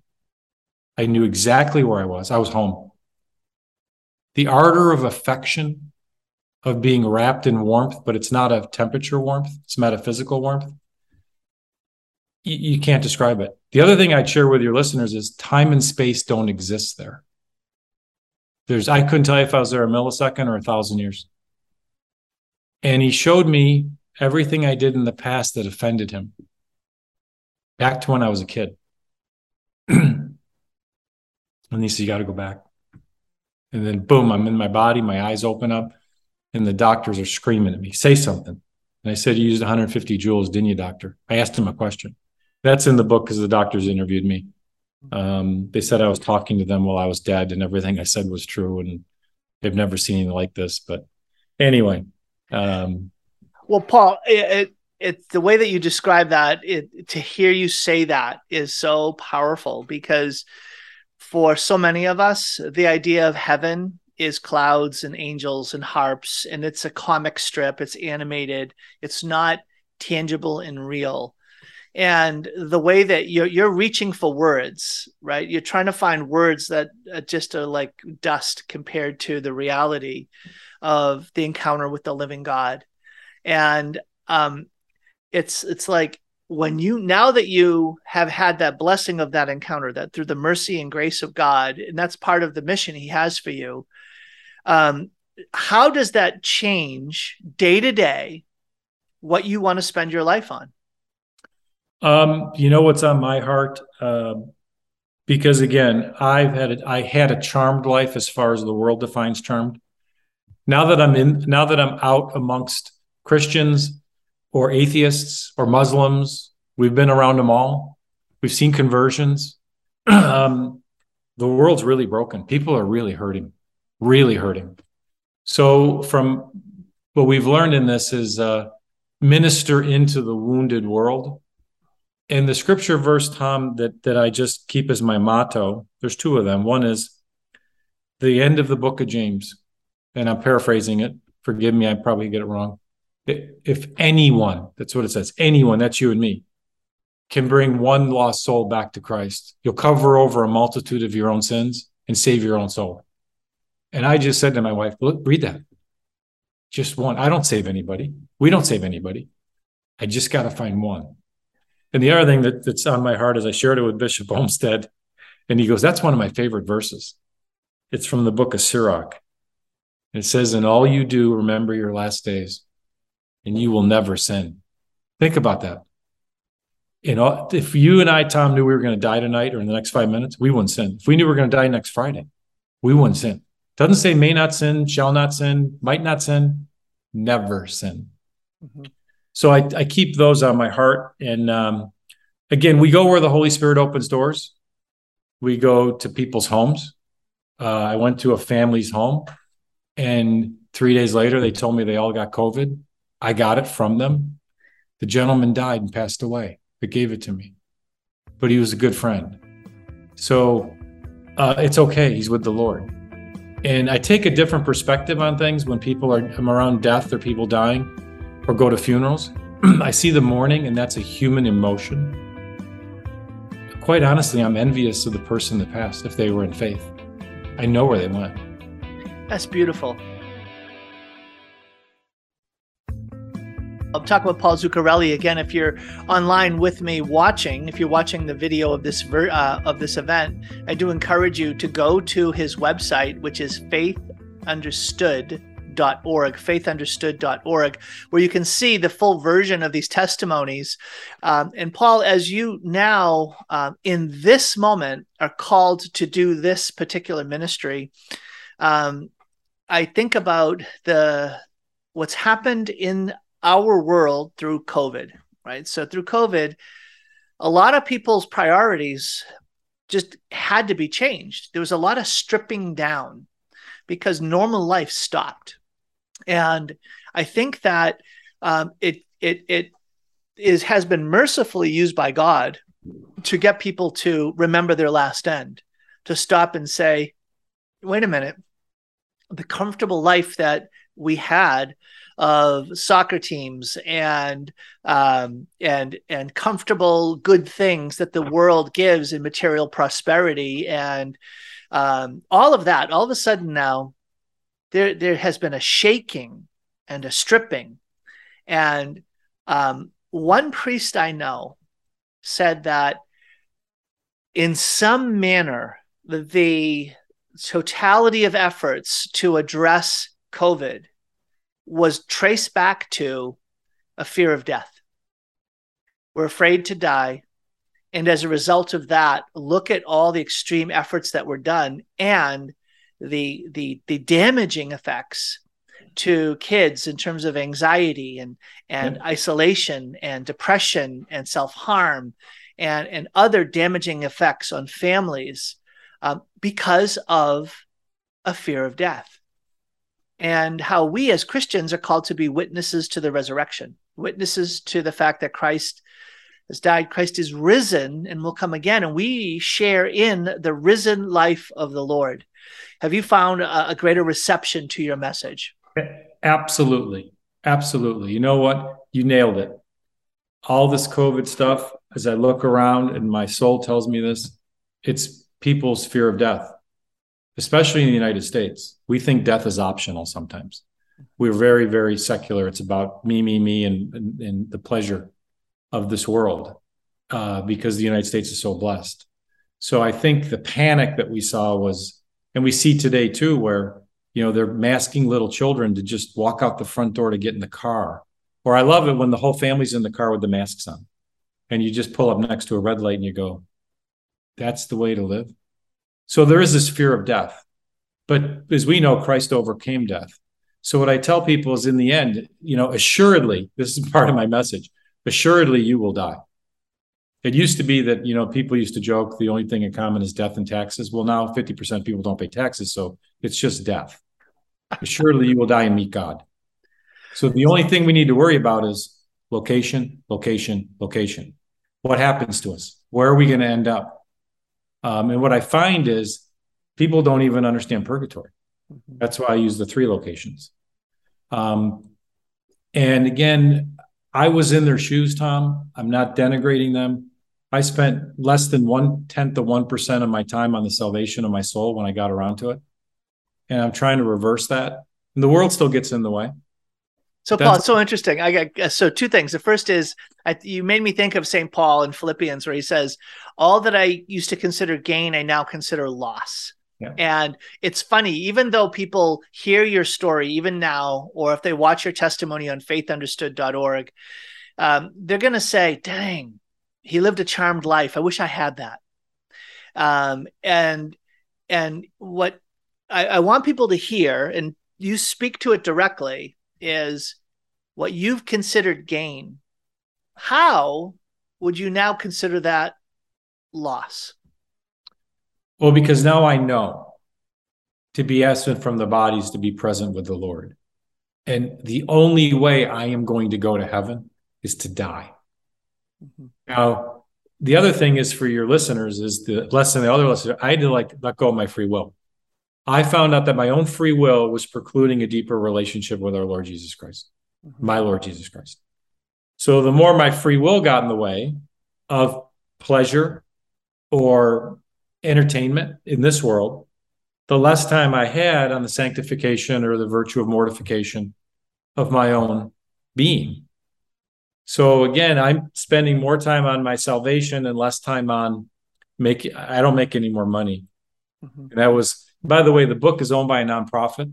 I knew exactly where I was. I was home. The ardor of affection of being wrapped in warmth, but it's not a temperature warmth, it's metaphysical warmth. You, you can't describe it. The other thing I'd share with your listeners is time and space don't exist there. There's I couldn't tell you if I was there a millisecond or a thousand years. And he showed me everything I did in the past that offended him. Back to when I was a kid. and he said, You got to go back. And then boom, I'm in my body, my eyes open up and the doctors are screaming at me, say something. And I said, You used 150 joules, didn't you, doctor? I asked him a question. That's in the book because the doctors interviewed me. Um, they said I was talking to them while I was dead, and everything I said was true. And they've never seen anything like this. But anyway. Um, well, Paul, it, it, the way that you describe that, it, to hear you say that is so powerful because for so many of us, the idea of heaven is clouds and angels and harps and it's a comic strip it's animated it's not tangible and real and the way that you're you're reaching for words right you're trying to find words that just are like dust compared to the reality of the encounter with the living god and um it's it's like when you now that you have had that blessing of that encounter that through the mercy and grace of god and that's part of the mission he has for you um, how does that change day to day what you want to spend your life on? Um, you know what's on my heart? Uh, because again, I've had a, I had a charmed life as far as the world defines charmed. Now that I'm in, now that I'm out amongst Christians or atheists or Muslims, we've been around them all. We've seen conversions. um, the world's really broken. People are really hurting, really hurting. So, from what we've learned in this is uh, minister into the wounded world. And the scripture verse, Tom, that that I just keep as my motto. There's two of them. One is the end of the book of James, and I'm paraphrasing it. Forgive me, I probably get it wrong. If anyone, that's what it says, anyone, that's you and me, can bring one lost soul back to Christ, you'll cover over a multitude of your own sins and save your own soul. And I just said to my wife, look, read that. Just one. I don't save anybody. We don't save anybody. I just got to find one. And the other thing that, that's on my heart is I shared it with Bishop Olmsted, and he goes, That's one of my favorite verses. It's from the book of Sirach. It says, In all you do, remember your last days, and you will never sin. Think about that. You know, if you and I, Tom, knew we were going to die tonight or in the next five minutes, we wouldn't sin. If we knew we were going to die next Friday, we wouldn't sin. Doesn't say may not sin, shall not sin, might not sin, never sin. Mm-hmm. So I, I, keep those on my heart. And um, again, we go where the Holy Spirit opens doors. We go to people's homes. Uh, I went to a family's home, and three days later, they told me they all got COVID. I got it from them. The gentleman died and passed away that gave it to me, but he was a good friend. So uh, it's okay. He's with the Lord. And I take a different perspective on things when people are I'm around death or people dying or go to funerals. I see the mourning, and that's a human emotion. Quite honestly, I'm envious of the person that passed if they were in faith. I know where they went. That's beautiful. I'll talk about Paul Zuccarelli again. If you're online with me watching, if you're watching the video of this ver- uh, of this event, I do encourage you to go to his website, which is faithunderstood.org, faithunderstood.org, where you can see the full version of these testimonies. Um, and Paul, as you now um, in this moment are called to do this particular ministry, um, I think about the what's happened in our world through COVID, right? So through COVID, a lot of people's priorities just had to be changed. There was a lot of stripping down because normal life stopped. And I think that um, it it it is has been mercifully used by God to get people to remember their last end, to stop and say, wait a minute, the comfortable life that we had of soccer teams and um, and and comfortable good things that the world gives in material prosperity and um, all of that all of a sudden now there there has been a shaking and a stripping and um, one priest I know said that in some manner the totality of efforts to address COVID was traced back to a fear of death. We're afraid to die. And as a result of that, look at all the extreme efforts that were done and the the the damaging effects to kids in terms of anxiety and and yeah. isolation and depression and self-harm and and other damaging effects on families um, because of a fear of death and how we as Christians are called to be witnesses to the resurrection, witnesses to the fact that Christ has died, Christ is risen and will come again, and we share in the risen life of the Lord. Have you found a, a greater reception to your message? Absolutely. Absolutely. You know what? You nailed it. All this COVID stuff, as I look around and my soul tells me this, it's people's fear of death especially in the United States, we think death is optional sometimes. We're very, very secular. It's about me, me, me, and, and, and the pleasure of this world uh, because the United States is so blessed. So I think the panic that we saw was, and we see today too, where you know they're masking little children to just walk out the front door to get in the car. Or I love it when the whole family's in the car with the masks on. and you just pull up next to a red light and you go, that's the way to live. So there is this fear of death. But as we know, Christ overcame death. So what I tell people is in the end, you know, assuredly, this is part of my message, assuredly you will die. It used to be that, you know, people used to joke the only thing in common is death and taxes. Well, now 50% of people don't pay taxes. So it's just death. Assuredly you will die and meet God. So the only thing we need to worry about is location, location, location. What happens to us? Where are we going to end up? Um, and what I find is people don't even understand purgatory. Mm-hmm. That's why I use the three locations. Um, and again, I was in their shoes, Tom. I'm not denigrating them. I spent less than one tenth of one percent of my time on the salvation of my soul when I got around to it, and I'm trying to reverse that. And the world still gets in the way. So Paul, it's so interesting. I got uh, so two things. The first is I, you made me think of St. Paul in Philippians, where he says, "All that I used to consider gain, I now consider loss." Yeah. And it's funny, even though people hear your story, even now, or if they watch your testimony on faithunderstood.org, um, they're going to say, "Dang, he lived a charmed life. I wish I had that." Um, and and what I, I want people to hear, and you speak to it directly, is what you've considered gain, how would you now consider that loss? Well, because now I know to be absent from the bodies to be present with the Lord. And the only way I am going to go to heaven is to die. Mm-hmm. Now, the other thing is for your listeners is the lesson the other listener, I had to like let go of my free will. I found out that my own free will was precluding a deeper relationship with our Lord Jesus Christ mm-hmm. my Lord Jesus Christ. So the more my free will got in the way of pleasure or entertainment in this world, the less time I had on the sanctification or the virtue of mortification of my own being. So again, I'm spending more time on my salvation and less time on make I don't make any more money. Mm-hmm. And that was by the way, the book is owned by a nonprofit.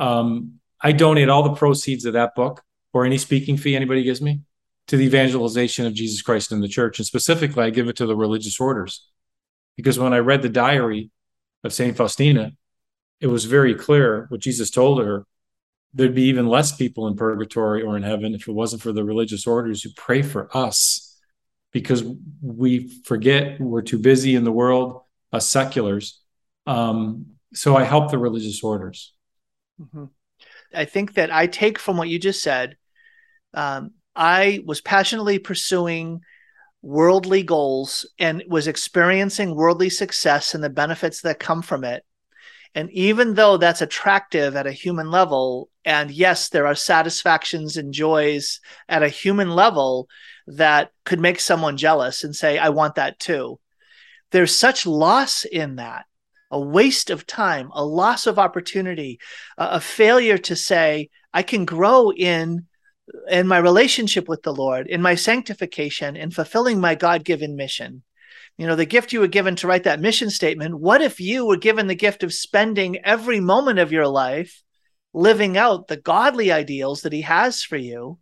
Um, I donate all the proceeds of that book or any speaking fee anybody gives me to the evangelization of Jesus Christ in the church. And specifically, I give it to the religious orders. Because when I read the diary of St. Faustina, it was very clear what Jesus told her there'd be even less people in purgatory or in heaven if it wasn't for the religious orders who pray for us because we forget we're too busy in the world, us seculars. Um, so I help the religious orders. Mm-hmm. I think that I take from what you just said. Um, I was passionately pursuing worldly goals and was experiencing worldly success and the benefits that come from it. And even though that's attractive at a human level, and yes, there are satisfactions and joys at a human level that could make someone jealous and say, I want that too. There's such loss in that a waste of time, a loss of opportunity, a, failure to say, I can grow in in my relationship with the Lord, in my sanctification, in fulfilling my God-given mission. You know, the gift you were given to write that mission statement. What if you were given the gift of spending every moment of your life living out the godly ideals that He has for you?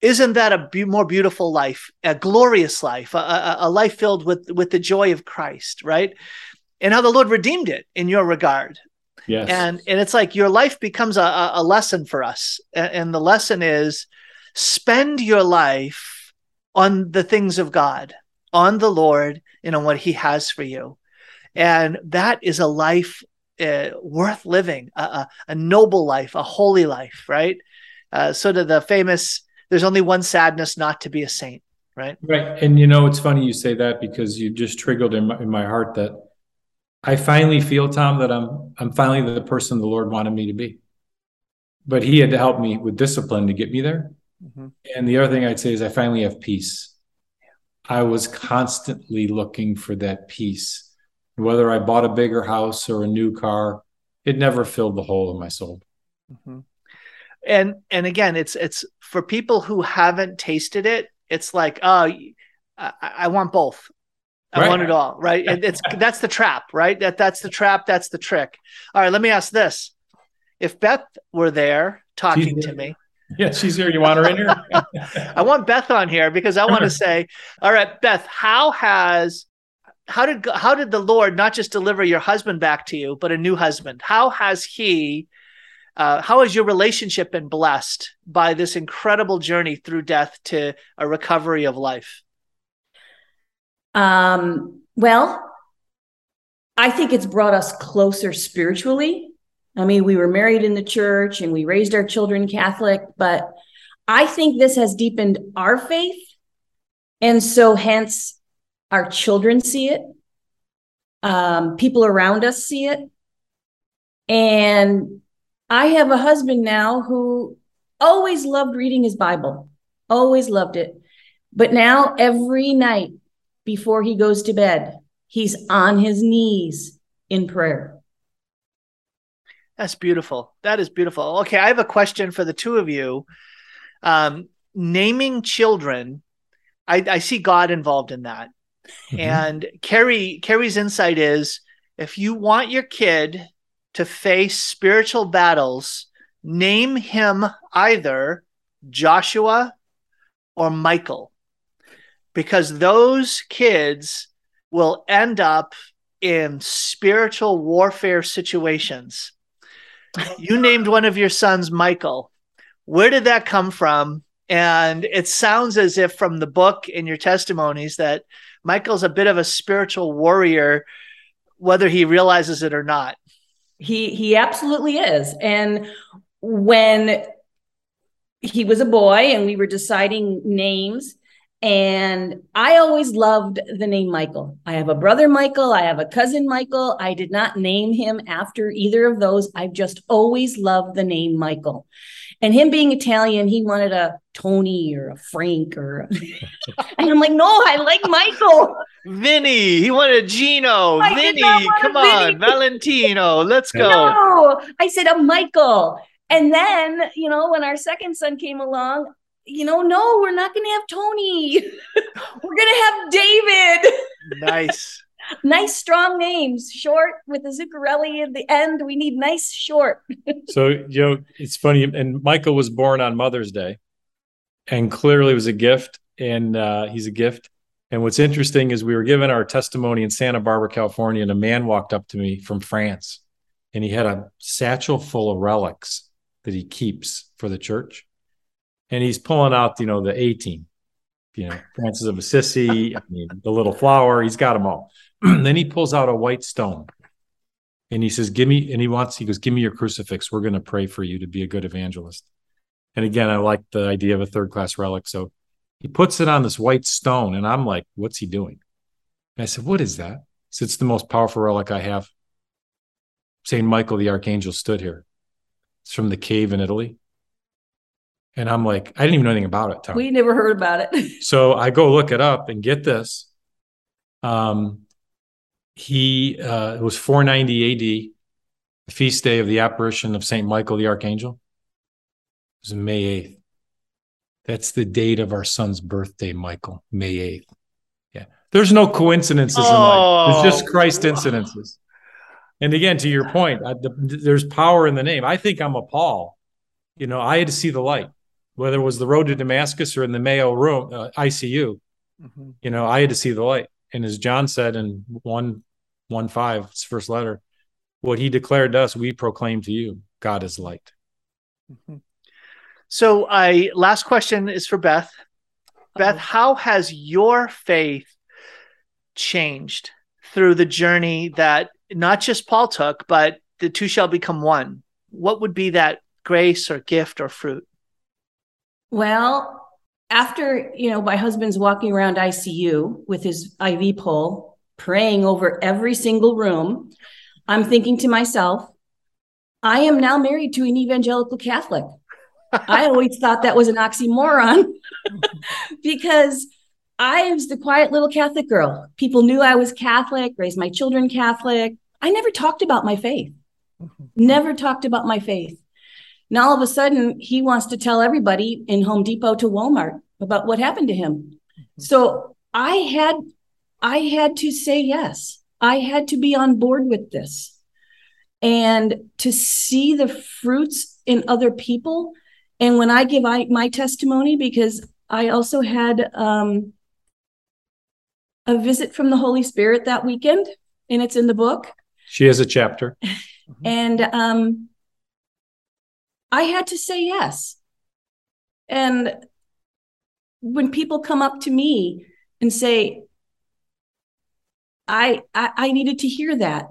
Isn't that a be- more beautiful life, a glorious life, a, a, a life filled with with the joy of Christ? Right? and how the Lord redeemed it in your regard. Yes. And and it's like your life becomes a, a lesson for us. And the lesson is spend your life on the things of God, on the Lord, and on what He has for you. And that is a life uh, worth living, a, a, a, noble life, a holy life, right? Uh, sort of the famous, there's only one sadness not to be a saint, right? Right. And you know, it's funny you say that because you just triggered in my, in my heart that I finally feel, Tom, that I'm I'm finally the person the Lord wanted me to be. But He had to help me with discipline to get me there. Mm-hmm. And the other thing I'd say is I finally have peace. I was constantly looking for that peace. Whether I bought a bigger house or a new car, it never filled the hole in my soul. Mm-hmm. And and again, it's it's for people who haven't tasted it. It's like, oh, I, I want both. I right. want it all, right? And it's that's the trap, right? That that's the trap. That's the trick. All right, let me ask this: If Beth were there talking to me, Yeah, she's here. You want her in here? I want Beth on here because I want to say, all right, Beth, how has how did how did the Lord not just deliver your husband back to you, but a new husband? How has he uh, how has your relationship been blessed by this incredible journey through death to a recovery of life? Um, well, I think it's brought us closer spiritually. I mean, we were married in the church and we raised our children Catholic, but I think this has deepened our faith. And so, hence, our children see it, um, people around us see it. And I have a husband now who always loved reading his Bible, always loved it. But now, every night before he goes to bed, he's on his knees in prayer. That's beautiful. That is beautiful. Okay, I have a question for the two of you. Um, naming children, I, I see God involved in that. Mm-hmm. And Carrie, Carrie's insight is if you want your kid to face spiritual battles, name him either Joshua or Michael, because those kids will end up in spiritual warfare situations. You named one of your sons Michael. Where did that come from? And it sounds as if from the book and your testimonies that Michael's a bit of a spiritual warrior, whether he realizes it or not. He he absolutely is. And when he was a boy and we were deciding names, and I always loved the name Michael. I have a brother Michael, I have a cousin Michael. I did not name him after either of those. I've just always loved the name Michael. And him being Italian, he wanted a Tony or a Frank or a... and I'm like, no, I like Michael. Vinny, he wanted Gino. I Vinny, come on, Vinny. Valentino, let's go. No, I said a Michael. And then, you know, when our second son came along, you know, no, we're not going to have Tony. we're going to have David. Nice. nice, strong names, short with the Zuccarelli at the end. We need nice, short. so, you know, it's funny. And Michael was born on Mother's Day and clearly was a gift. And uh, he's a gift. And what's interesting is we were given our testimony in Santa Barbara, California, and a man walked up to me from France and he had a satchel full of relics that he keeps for the church. And he's pulling out, you know, the 18, you know, Francis of Assisi, I mean, the little flower, he's got them all. then he pulls out a white stone and he says, Give me, and he wants, he goes, Give me your crucifix. We're going to pray for you to be a good evangelist. And again, I like the idea of a third class relic. So he puts it on this white stone, and I'm like, What's he doing? And I said, What is that? He said, It's the most powerful relic I have. St. Michael the Archangel stood here. It's from the cave in Italy. And I'm like, I didn't even know anything about it. Tom. We never heard about it. so I go look it up and get this. Um, he uh, it was 490 AD, the feast day of the apparition of Saint Michael the Archangel. It was May 8th. That's the date of our son's birthday, Michael, May 8th. Yeah. There's no coincidences oh. in life. It's just oh. Christ incidences. And again, to your point, I, the, there's power in the name. I think I'm a Paul. You know, I had to see the light, whether it was the road to Damascus or in the Mayo room, uh, ICU. Mm-hmm. You know, I had to see the light and as John said in one one five, his first letter, what he declared to us, we proclaim to you, God is light. Mm-hmm. So, I last question is for Beth. Beth, how has your faith changed through the journey that not just Paul took, but the two shall become one? What would be that grace or gift or fruit? Well, after you know my husband's walking around icu with his iv pole praying over every single room i'm thinking to myself i am now married to an evangelical catholic. I always thought that was an oxymoron because i was the quiet little catholic girl. People knew i was catholic raised my children catholic. I never talked about my faith. Mm-hmm. never talked about my faith now all of a sudden, he wants to tell everybody in Home Depot to Walmart about what happened to him. Mm-hmm. So I had I had to say yes. I had to be on board with this. And to see the fruits in other people And when I give I, my testimony, because I also had um, a visit from the Holy Spirit that weekend, and it's in the book. She has a chapter. and um, I had to say yes. And when people come up to me and say, I, I, I needed to hear that.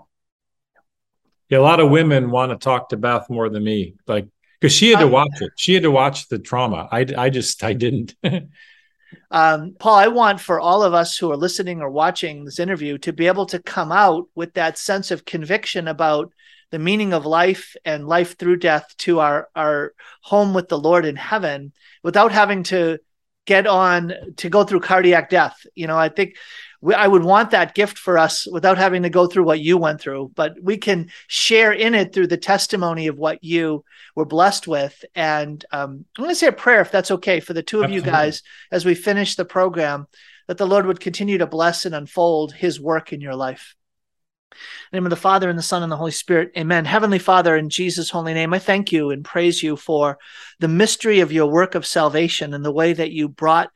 Yeah, a lot of women want to talk to Beth more than me, like because she had to uh, watch it. She had to watch the trauma. I, I just I didn't. um, Paul, I want for all of us who are listening or watching this interview to be able to come out with that sense of conviction about the meaning of life and life through death to our our home with the Lord in heaven without having to get on to go through cardiac death. You know, I think we, I would want that gift for us without having to go through what you went through, but we can share in it through the testimony of what you were blessed with. And um, I'm going to say a prayer, if that's okay, for the two of Absolutely. you guys as we finish the program, that the Lord would continue to bless and unfold His work in your life. In the name of the Father and the Son and the Holy Spirit. Amen. Heavenly Father, in Jesus' holy name, I thank you and praise you for the mystery of your work of salvation and the way that you brought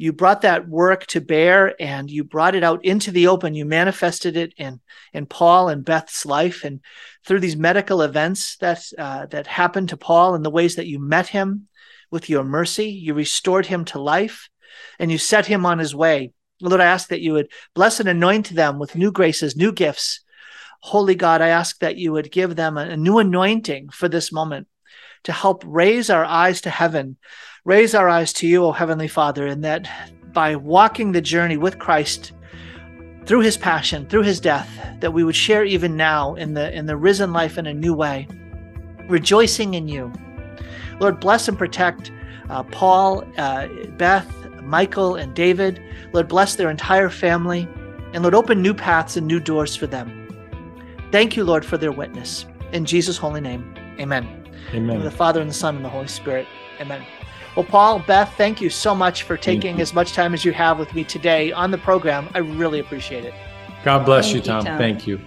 you brought that work to bear and you brought it out into the open. You manifested it in in Paul and Beth's life, and through these medical events that uh, that happened to Paul and the ways that you met him with your mercy, you restored him to life, and you set him on his way. Lord, I ask that you would bless and anoint them with new graces, new gifts. Holy God, I ask that you would give them a, new anointing for this moment to help raise our eyes to heaven raise our eyes to you, O Heavenly Father, and that by walking the journey with Christ through his passion, through his death, that we would share even now in the in the risen life in a new way, rejoicing in you. Lord, bless and protect uh, Paul, uh, Beth, Michael, and David. Lord, bless their entire family, and Lord, open new paths and new doors for them. Thank you, Lord, for their witness. In Jesus' holy name, amen. Amen. the Father, and the Son, and the Holy Spirit. Amen. Well, Paul, Beth, thank you so much for taking as much time as you have with me today on the program. I really appreciate it. God bless you, Tom. you, Tom. Thank you.